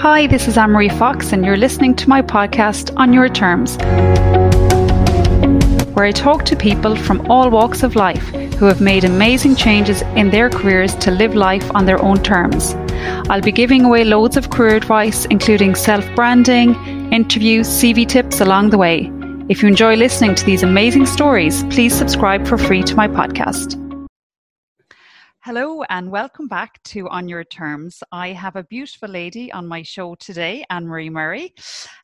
Hi, this is Anne Marie Fox, and you're listening to my podcast On Your Terms, where I talk to people from all walks of life who have made amazing changes in their careers to live life on their own terms. I'll be giving away loads of career advice, including self branding, interviews, CV tips along the way. If you enjoy listening to these amazing stories, please subscribe for free to my podcast. Hello and welcome back to On Your Terms. I have a beautiful lady on my show today, Anne Marie Murray,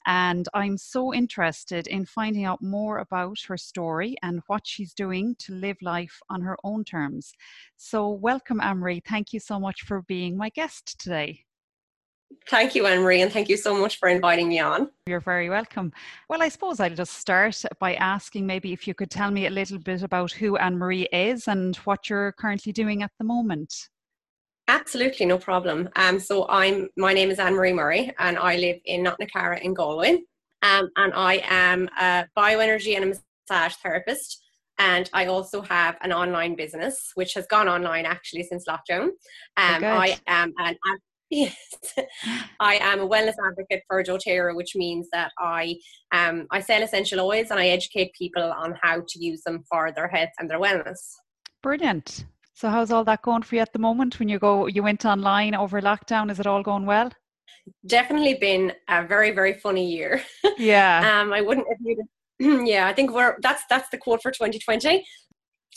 and I'm so interested in finding out more about her story and what she's doing to live life on her own terms. So, welcome, Anne Marie. Thank you so much for being my guest today. Thank you, Anne Marie, and thank you so much for inviting me on. You're very welcome. Well, I suppose I'll just start by asking maybe if you could tell me a little bit about who Anne Marie is and what you're currently doing at the moment. Absolutely, no problem. Um, so I'm my name is Anne Marie Murray, and I live in Knocknacarra in Galway. Um, and I am a bioenergy and a massage therapist. And I also have an online business, which has gone online actually since lockdown. Um, I am an Yes, I am a wellness advocate for doTERRA, which means that I um, I sell essential oils and I educate people on how to use them for their health and their wellness. Brilliant. So how's all that going for you at the moment? When you go, you went online over lockdown. Is it all going well? Definitely been a very very funny year. Yeah. um, I wouldn't. have. yeah, I think we're that's that's the quote for 2020.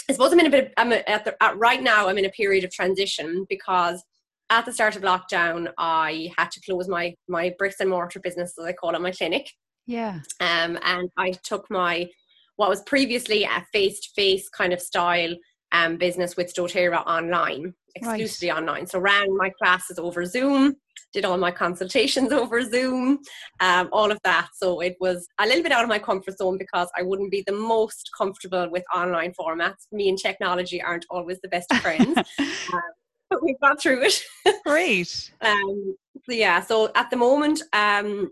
I suppose I'm in a bit. Of, I'm at, the, at right now. I'm in a period of transition because at the start of lockdown, I had to close my my bricks and mortar business, as I call it, my clinic. Yeah. Um, and I took my what was previously a face to face kind of style um business with doTERRA online, exclusively right. online. So ran my classes over Zoom, did all my consultations over Zoom, um, all of that. So it was a little bit out of my comfort zone because I wouldn't be the most comfortable with online formats. Me and technology aren't always the best friends. um, but we've got through it. Great. um, so yeah, so at the moment, um,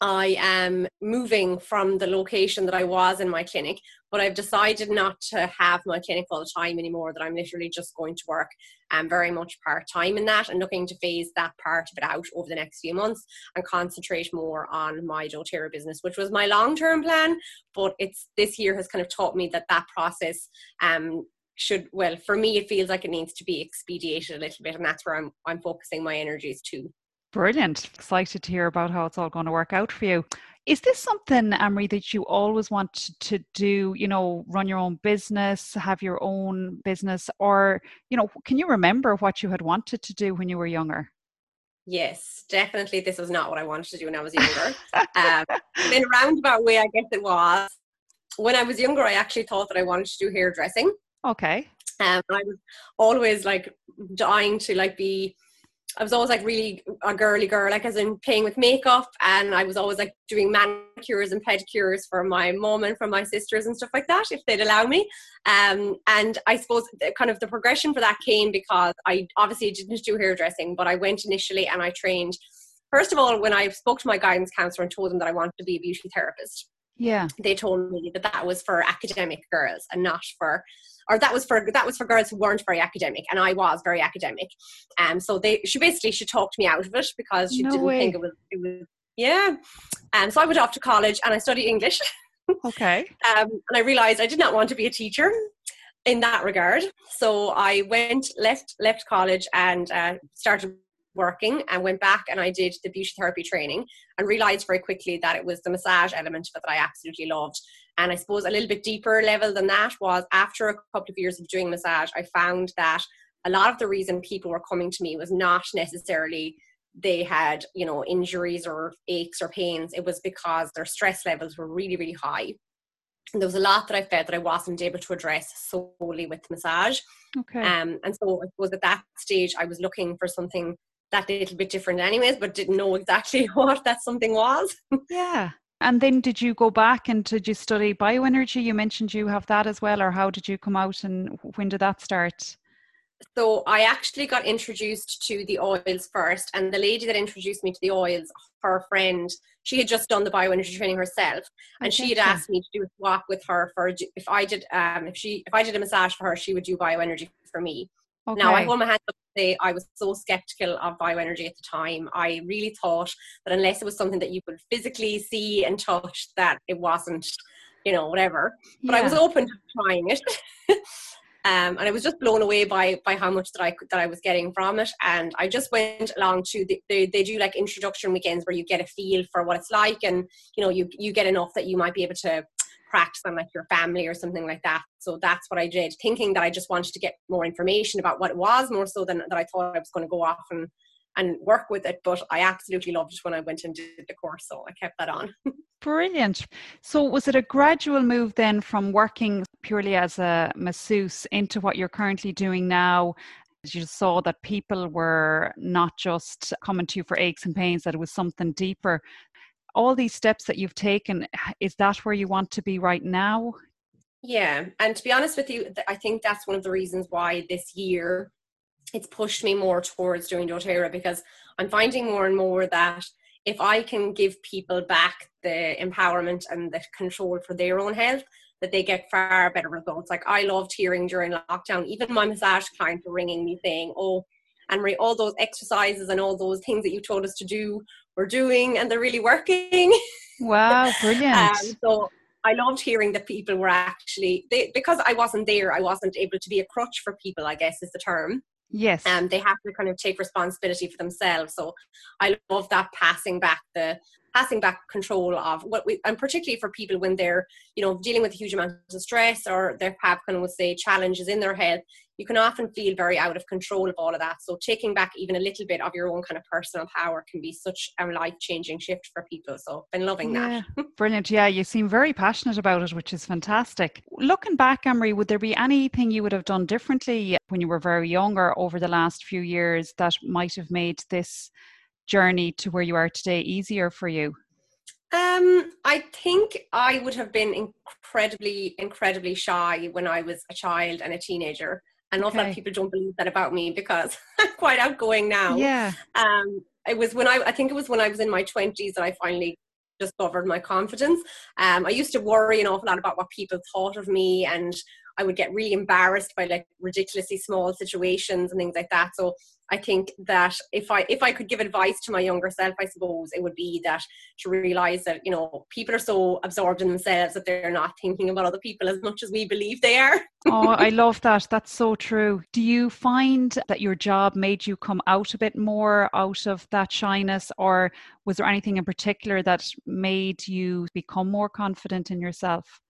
I am moving from the location that I was in my clinic, but I've decided not to have my clinic all the time anymore. That I'm literally just going to work um, very much part time in that and looking to phase that part of it out over the next few months and concentrate more on my doTERRA business, which was my long term plan. But it's this year has kind of taught me that that process um, should well for me it feels like it needs to be expedited a little bit and that's where i'm i'm focusing my energies to brilliant excited to hear about how it's all going to work out for you is this something Anne Marie that you always want to do you know run your own business have your own business or you know can you remember what you had wanted to do when you were younger Yes, definitely. This was not what I wanted to do when I was younger. um, in a roundabout way, I guess it was. When I was younger, I actually thought that I wanted to do hairdressing. Okay. Um, I was always like dying to like be. I was always like really a girly girl, like as in playing with makeup, and I was always like doing manicures and pedicures for my mom and for my sisters and stuff like that, if they'd allow me. Um, and I suppose the, kind of the progression for that came because I obviously didn't do hairdressing, but I went initially and I trained. First of all, when I spoke to my guidance counselor and told them that I wanted to be a beauty therapist, yeah, they told me that that was for academic girls and not for or that was for that was for girls who weren't very academic, and I was very academic. Um, so they she basically she talked me out of it because she no didn't way. think it was it was yeah. And um, so I went off to college and I studied English. Okay. um, and I realized I did not want to be a teacher in that regard. So I went left left college and uh, started working and went back and I did the beauty therapy training and realized very quickly that it was the massage element of it that I absolutely loved. And I suppose a little bit deeper level than that was after a couple of years of doing massage, I found that a lot of the reason people were coming to me was not necessarily they had, you know, injuries or aches or pains. It was because their stress levels were really, really high. And there was a lot that I felt that I wasn't able to address solely with massage. Okay. Um, and so I suppose at that stage I was looking for something that little bit different anyways, but didn't know exactly what that something was. yeah. And then did you go back and did you study bioenergy? You mentioned you have that as well, or how did you come out and when did that start? So I actually got introduced to the oils first, and the lady that introduced me to the oils, her friend, she had just done the bioenergy training herself, and she had asked me to do a swap with her for if I did um if she if I did a massage for her, she would do bioenergy for me. Okay. Now, I hold my hands up and say I was so skeptical of bioenergy at the time. I really thought that unless it was something that you could physically see and touch, that it wasn't, you know, whatever. But yeah. I was open to trying it. Um, and I was just blown away by by how much that I that I was getting from it. And I just went along to the, they, they do like introduction weekends where you get a feel for what it's like, and you know you you get enough that you might be able to practice on like your family or something like that. So that's what I did, thinking that I just wanted to get more information about what it was, more so than that I thought I was going to go off and and work with it. But I absolutely loved it when I went and did the course, so I kept that on. Brilliant. So was it a gradual move then from working purely as a masseuse into what you're currently doing now? As you saw that people were not just coming to you for aches and pains, that it was something deeper all these steps that you've taken, is that where you want to be right now? Yeah, and to be honest with you, I think that's one of the reasons why this year it's pushed me more towards doing doTERRA because I'm finding more and more that if I can give people back the empowerment and the control for their own health, that they get far better results. Like I loved hearing during lockdown, even my massage clients were ringing me saying, "Oh, Anne Marie, all those exercises and all those things that you told us to do we're doing and they're really working. Wow, brilliant. um, so I loved hearing that people were actually, they, because I wasn't there, I wasn't able to be a crutch for people, I guess is the term. Yes. And um, they have to kind of take responsibility for themselves. So I love that passing back the passing back control of what we and particularly for people when they're, you know, dealing with a huge amount of stress or they have kind of say challenges in their head, you can often feel very out of control of all of that. So taking back even a little bit of your own kind of personal power can be such a life changing shift for people. So I've been loving yeah, that. brilliant. Yeah, you seem very passionate about it, which is fantastic. Looking back, Anne Marie, would there be anything you would have done differently when you were very young or over the last few years that might have made this journey to where you are today easier for you? Um, I think I would have been incredibly, incredibly shy when I was a child and a teenager. And okay. a lot of people don't believe that about me because I'm quite outgoing now. Yeah. Um, it was when I, I think it was when I was in my 20s that I finally discovered my confidence. Um, I used to worry an awful lot about what people thought of me and I would get really embarrassed by like ridiculously small situations and things like that. So I think that if I if I could give advice to my younger self, I suppose it would be that to realize that you know people are so absorbed in themselves that they're not thinking about other people as much as we believe they are. oh, I love that. That's so true. Do you find that your job made you come out a bit more out of that shyness, or was there anything in particular that made you become more confident in yourself?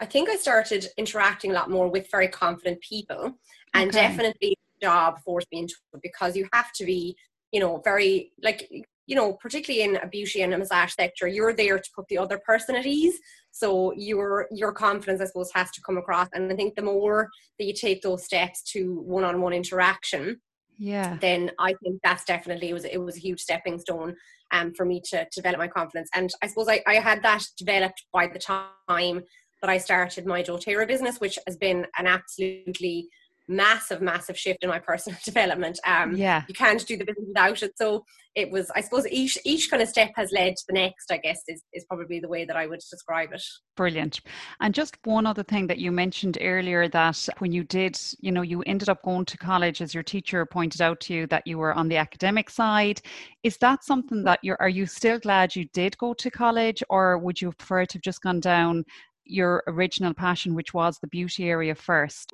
I think I started interacting a lot more with very confident people, and okay. definitely job forced me into it because you have to be, you know, very like you know, particularly in a beauty and a massage sector, you're there to put the other person at ease. So your your confidence, I suppose, has to come across. And I think the more that you take those steps to one-on-one interaction, yeah, then I think that's definitely it was it was a huge stepping stone um for me to, to develop my confidence. And I suppose I, I had that developed by the time that I started my doTERRA business, which has been an absolutely massive, massive shift in my personal development. Um, yeah, you can't do the business without it. So it was, I suppose, each each kind of step has led to the next. I guess is is probably the way that I would describe it. Brilliant. And just one other thing that you mentioned earlier that when you did, you know, you ended up going to college, as your teacher pointed out to you, that you were on the academic side. Is that something that you're? Are you still glad you did go to college, or would you prefer to have just gone down your original passion, which was the beauty area first?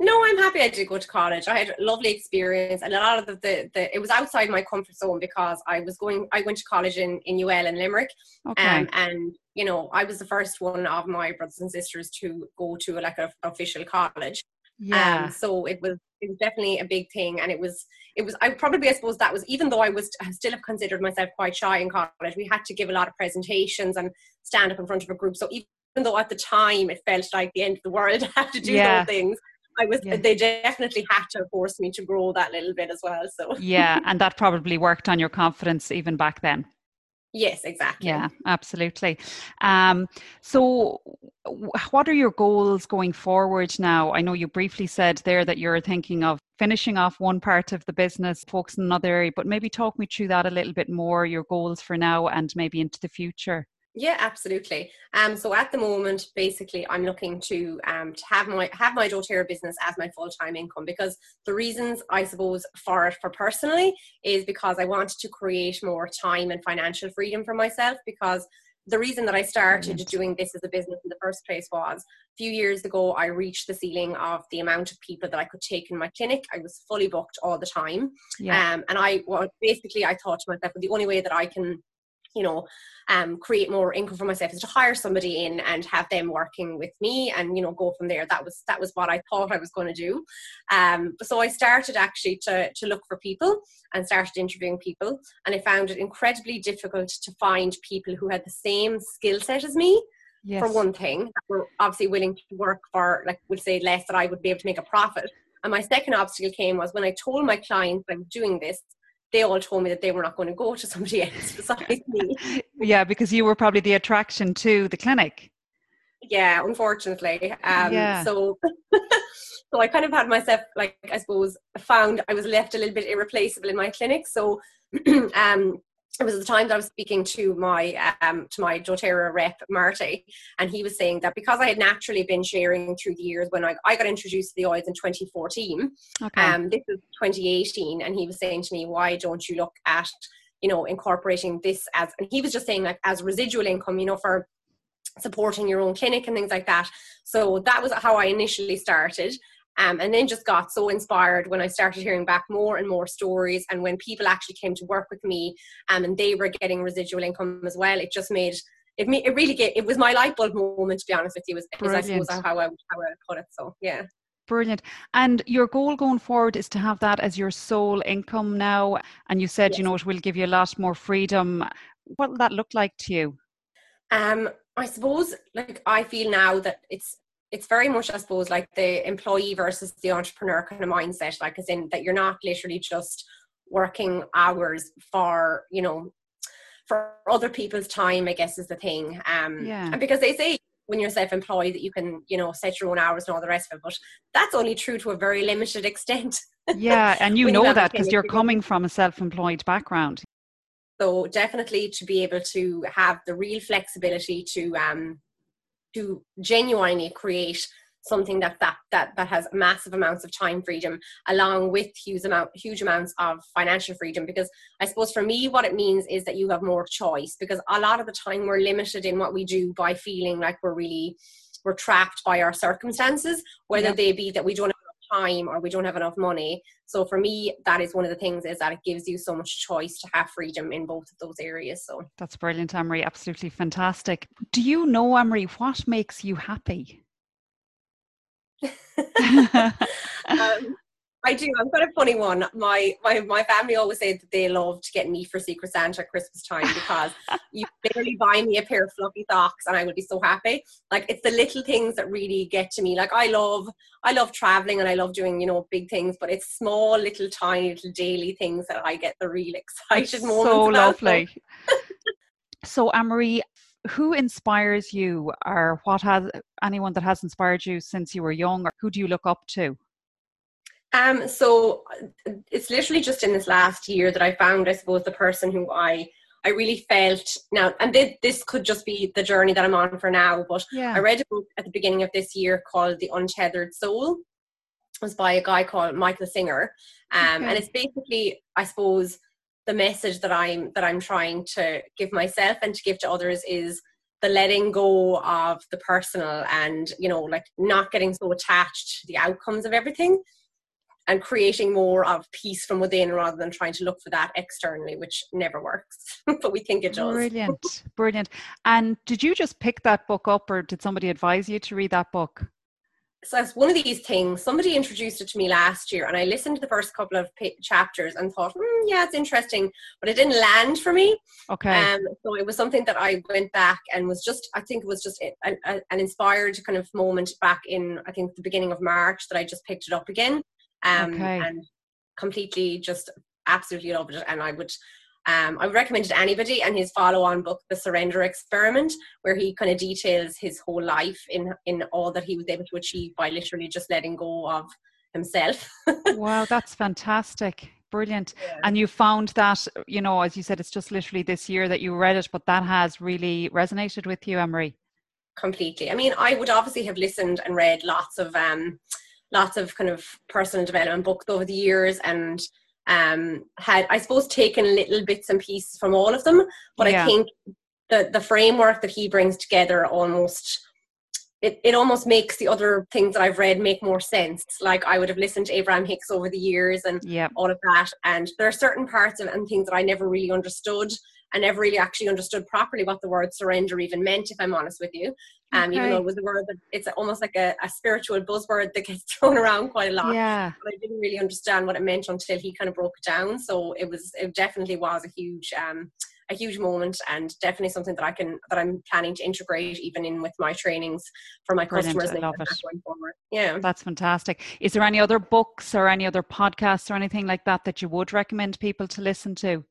No, I'm happy I did go to college. I had a lovely experience, and a lot of the, the, the, it was outside my comfort zone because I was going. I went to college in in UL in Limerick, okay. um, and you know I was the first one of my brothers and sisters to go to a, like an official college. Yeah. Um, so it was it was definitely a big thing, and it was it was I probably I suppose that was even though I was I still have considered myself quite shy in college. We had to give a lot of presentations and stand up in front of a group. So even though at the time it felt like the end of the world, I had to do yeah. those things I was yeah. they definitely had to force me to grow that little bit as well. So Yeah, and that probably worked on your confidence even back then. Yes, exactly. Yeah, absolutely. Um, so, what are your goals going forward now? I know you briefly said there that you're thinking of finishing off one part of the business, focusing on another area, but maybe talk me through that a little bit more, your goals for now and maybe into the future. Yeah, absolutely. Um, so at the moment, basically, I'm looking to um to have my have my doTERRA business as my full time income because the reasons I suppose for it for personally is because I wanted to create more time and financial freedom for myself because the reason that I started doing this as a business in the first place was a few years ago I reached the ceiling of the amount of people that I could take in my clinic. I was fully booked all the time. Yeah. Um, and I well, basically I thought to myself, well, the only way that I can you know um, create more income for myself is to hire somebody in and have them working with me and you know go from there. That was that was what i thought i was going to do. Um, so i started actually to, to look for people and started interviewing people and i found it incredibly difficult to find people who had the same skill set as me yes. for one thing that were obviously willing to work for like we'd say less that i would be able to make a profit. And my second obstacle came was when i told my clients i'm doing this they all told me that they were not going to go to somebody else besides me. Yeah, because you were probably the attraction to the clinic. Yeah, unfortunately. Um, yeah. So, so I kind of had myself, like, I suppose, found I was left a little bit irreplaceable in my clinic. So, um, it was the time that I was speaking to my um, to my doTERRA rep Marty, and he was saying that because I had naturally been sharing through the years when I, I got introduced to the oils in 2014, okay. um, this is 2018, and he was saying to me, why don't you look at you know incorporating this as and he was just saying like as residual income, you know, for supporting your own clinic and things like that. So that was how I initially started. Um, and then just got so inspired when I started hearing back more and more stories. And when people actually came to work with me um, and they were getting residual income as well, it just made it, it really gave, it was my light bulb moment, to be honest with you, was, is I suppose how I, how I put it. So, yeah. Brilliant. And your goal going forward is to have that as your sole income now. And you said, yes. you know, it will give you a lot more freedom. What will that look like to you? Um, I suppose, like, I feel now that it's it's very much, I suppose, like the employee versus the entrepreneur kind of mindset, like as in that you're not literally just working hours for, you know, for other people's time, I guess is the thing. Um yeah. and because they say when you're self-employed that you can, you know, set your own hours and all the rest of it, but that's only true to a very limited extent. yeah, and you know that because you're coming from a self-employed background. So definitely to be able to have the real flexibility to um to genuinely create something that that that that has massive amounts of time freedom along with huge amount huge amounts of financial freedom because i suppose for me what it means is that you have more choice because a lot of the time we're limited in what we do by feeling like we're really we're trapped by our circumstances whether yeah. they be that we don't time or we don't have enough money. So for me, that is one of the things is that it gives you so much choice to have freedom in both of those areas. So that's brilliant, Anne Marie. Absolutely fantastic. Do you know, Anne Marie, what makes you happy? um, I do. I'm kind a funny one. My my my family always say that they love to get me for Secret Santa at Christmas time because you literally buy me a pair of fluffy socks and I would be so happy. Like it's the little things that really get to me. Like I love I love traveling and I love doing, you know, big things, but it's small little tiny little daily things that I get the real excited it's moments. So lovely. so Anne Marie, who inspires you or what has anyone that has inspired you since you were young or who do you look up to? Um, so it's literally just in this last year that I found, I suppose, the person who I I really felt now, and this could just be the journey that I'm on for now. But yeah. I read a book at the beginning of this year called The Untethered Soul. It was by a guy called Michael Singer, um, okay. and it's basically, I suppose, the message that I'm that I'm trying to give myself and to give to others is the letting go of the personal and you know like not getting so attached to the outcomes of everything and creating more of peace from within rather than trying to look for that externally, which never works. but we think it does. Brilliant. Brilliant. And did you just pick that book up or did somebody advise you to read that book? So it's one of these things. Somebody introduced it to me last year, and I listened to the first couple of p- chapters and thought, mm, "Yeah, it's interesting," but it didn't land for me. Okay. Um, so it was something that I went back and was just, I think it was just a, a, an inspired kind of moment back in, I think, the beginning of March that I just picked it up again um, okay. and completely just absolutely loved it. And I would um, I would recommend it to anybody. And his follow-on book, The Surrender Experiment, where he kind of details his whole life in in all that he was able to achieve by literally just letting go of himself. wow, that's fantastic. brilliant. Yeah. And you found that, you know, as you said, it's just literally this year that you read it, but that has really resonated with you, Anne Marie. Completely. I mean, I would obviously have listened and read lots of um, lots of kind of personal development books over the years, and um, had I suppose taken little bits and pieces from all of them. But yeah. I think the the framework that he brings together almost it, it almost makes the other things that I've read make more sense. Like I would have listened to Abraham Hicks over the years and yep. all of that. And there are certain parts of and things that I never really understood. I never really actually understood properly what the word surrender even meant, if I'm honest with you. Um, okay. Even though it was a word that it's almost like a, a spiritual buzzword that gets thrown around quite a lot. Yeah. But I didn't really understand what it meant until he kind of broke it down. So it was, it definitely was a huge, um, a huge moment and definitely something that I can that I'm planning to integrate even in with my trainings for my Brilliant. customers. I love it. Going forward. Yeah, that's fantastic. Is there any other books or any other podcasts or anything like that that you would recommend people to listen to?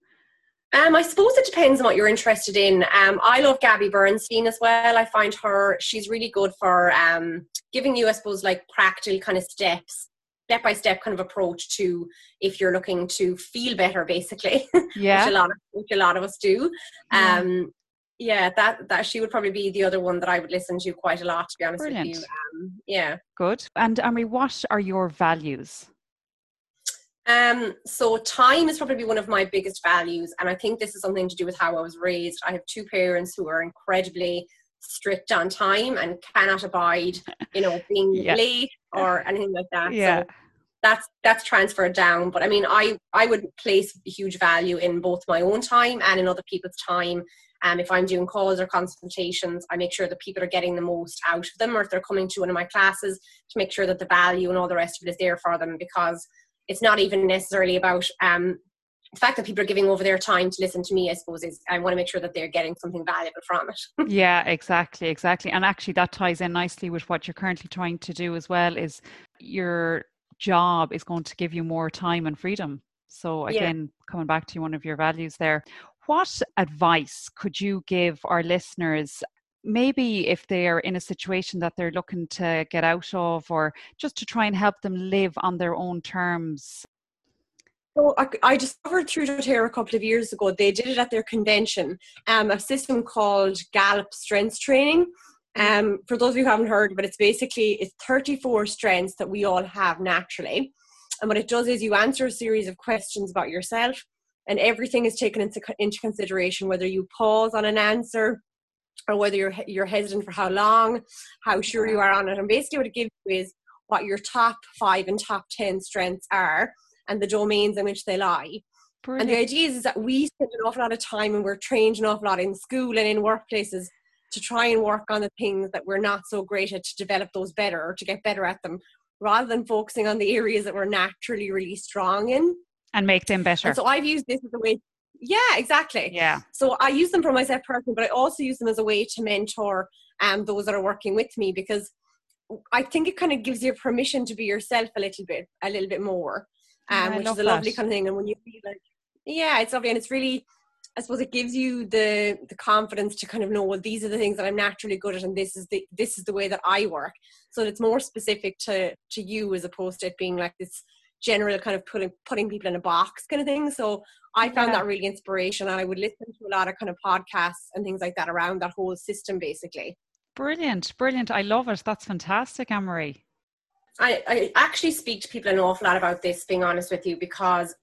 Um, I suppose it depends on what you're interested in. Um, I love Gabby Bernstein as well. I find her she's really good for um, giving you, I suppose, like practical kind of steps step by step kind of approach to if you're looking to feel better basically yeah which a lot of which a lot of us do yeah. um yeah that that she would probably be the other one that i would listen to quite a lot to be honest Brilliant. with you um, yeah good and Anne Marie, what are your values um, so time is probably one of my biggest values, and I think this is something to do with how I was raised. I have two parents who are incredibly strict on time and cannot abide, you know, being yeah. late or anything like that. Yeah. So that's that's transferred down. But I mean, I I would place huge value in both my own time and in other people's time. Um, if I'm doing calls or consultations, I make sure that people are getting the most out of them, or if they're coming to one of my classes, to make sure that the value and all the rest of it is there for them because it's not even necessarily about um, the fact that people are giving over their time to listen to me, I suppose, is I want to make sure that they're getting something valuable from it. yeah, exactly, exactly. And actually, that ties in nicely with what you're currently trying to do as well. Is your job is going to give you more time and freedom. So again, yeah. coming back to one of your values there, what advice could you give our listeners maybe if they're in a situation that they're looking to get out of or just to try and help them live on their own terms so I, I discovered through doTERRA a couple of years ago, they did it at their convention, um, a system called Gallup Strengths Training. Um, for those of you who haven't heard, but it's basically it's 34 strengths that we all have naturally. And what it does is you answer a series of questions about yourself, and everything is taken into, into consideration, whether you pause on an answer or whether you're, you're hesitant for how long, how sure you are on it. And basically, what it gives you is what your top five and top 10 strengths are and the domains in which they lie. Brilliant. And the idea is, is that we spend an awful lot of time and we're trained an awful lot in school and in workplaces to try and work on the things that we're not so great at to develop those better or to get better at them rather than focusing on the areas that we're naturally really strong in and make them better. And so I've used this as a way yeah, exactly. Yeah. So I use them for myself personally, but I also use them as a way to mentor um, those that are working with me because I think it kind of gives you permission to be yourself a little bit, a little bit more um, which is a lovely kind of thing. And when you feel like, yeah, it's lovely, and it's really, I suppose, it gives you the the confidence to kind of know, well, these are the things that I'm naturally good at, and this is the this is the way that I work. So it's more specific to to you as opposed to it being like this general kind of putting putting people in a box kind of thing. So I found yeah. that really inspirational. And I would listen to a lot of kind of podcasts and things like that around that whole system, basically. Brilliant, brilliant. I love it. That's fantastic, Anne Marie. I, I actually speak to people an awful lot about this, being honest with you, because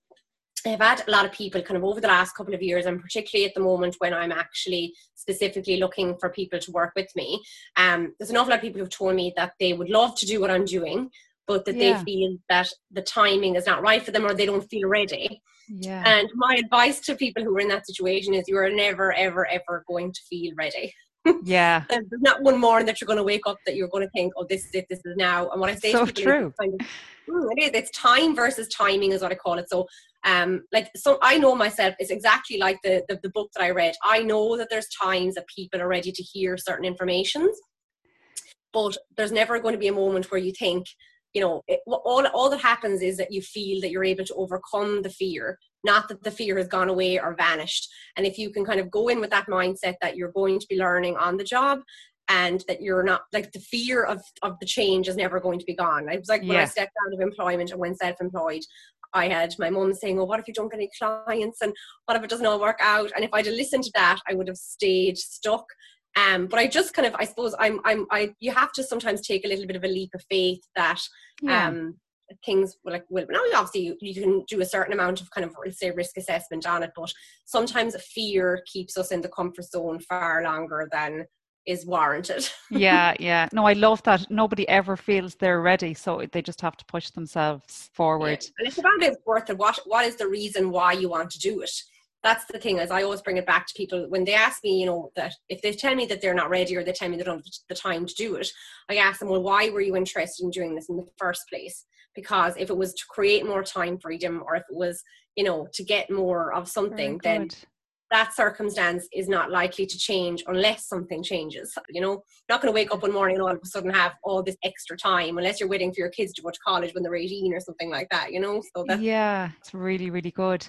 I've had a lot of people kind of over the last couple of years, and particularly at the moment when I'm actually specifically looking for people to work with me. Um, there's an awful lot of people who've told me that they would love to do what I'm doing, but that yeah. they feel that the timing is not right for them or they don't feel ready. Yeah. And my advice to people who are in that situation is you are never, ever, ever going to feel ready. Yeah. There's not one morning that you're going to wake up that you're going to think, oh, this is it, this is now. And what I say so to people true. Kind of, mm, it is. It's time versus timing is what I call it. So, um, like, so I know myself. It's exactly like the, the the book that I read. I know that there's times that people are ready to hear certain informations, but there's never going to be a moment where you think, you know, it, all all that happens is that you feel that you're able to overcome the fear not that the fear has gone away or vanished. And if you can kind of go in with that mindset that you're going to be learning on the job and that you're not like the fear of, of the change is never going to be gone. I was like yeah. when I stepped out of employment and went self employed, I had my mum saying, "Oh, what if you don't get any clients? And what if it doesn't all work out?" And if I'd have listened to that, I would have stayed stuck. Um, but I just kind of, I suppose, I'm, I'm, I. You have to sometimes take a little bit of a leap of faith that, yeah. um, things will like will now obviously you, you, can do a certain amount of kind of say risk assessment on it but sometimes fear keeps us in the comfort zone far longer than is warranted. yeah, yeah. No, I love that. Nobody ever feels they're ready, so they just have to push themselves forward. Yeah. And it's about it's worth it. What what is the reason why you want to do it? That's the thing. is I always bring it back to people when they ask me, you know, that if they tell me that they're not ready or they tell me they don't have the time to do it, I ask them, well, why were you interested in doing this in the first place? Because if it was to create more time freedom, or if it was, you know, to get more of something, then that circumstance is not likely to change unless something changes. You know, not going to wake up one morning and all of a sudden have all this extra time unless you're waiting for your kids to go to college when they're 18 or something like that, you know? So that's Yeah, it's really, really good.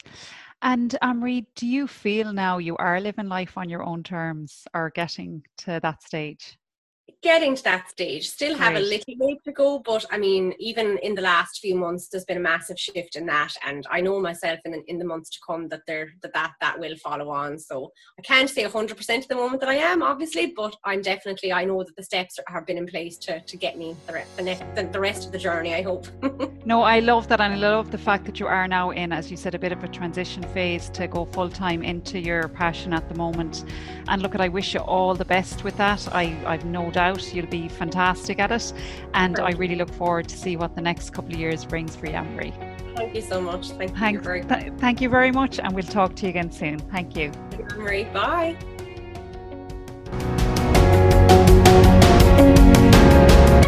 And Anne Marie, do you feel now you are living life on your own terms or getting to that stage? Getting to that stage still have right. a little way to go but i mean even in the last few months there's been a massive shift in that and i know myself in, in the months to come that there that, that that will follow on. So i can't say 100% at the moment that i am obviously but i'm definitely i know that the steps have been in place to, to get me the, the, the rest of the journey i hope. No i love that and i love the fact that you are now in as you said a bit of a transition phase to go full-time into your passion at the moment. And look at i wish you all the best with that. I i've no doubt. You'll be fantastic at it. And I really look forward to see what the next couple of years brings for you, Anne-Marie. Thank you so much. Thank you. Very- th- thank you very much. And we'll talk to you again soon. Thank you. Thank you Marie. Bye.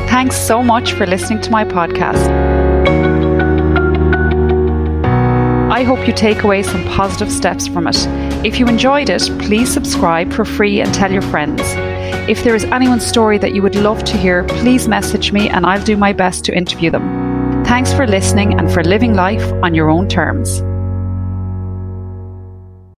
Thanks so much for listening to my podcast. I hope you take away some positive steps from it. If you enjoyed it, please subscribe for free and tell your friends. If there is anyone's story that you would love to hear, please message me and I'll do my best to interview them. Thanks for listening and for living life on your own terms.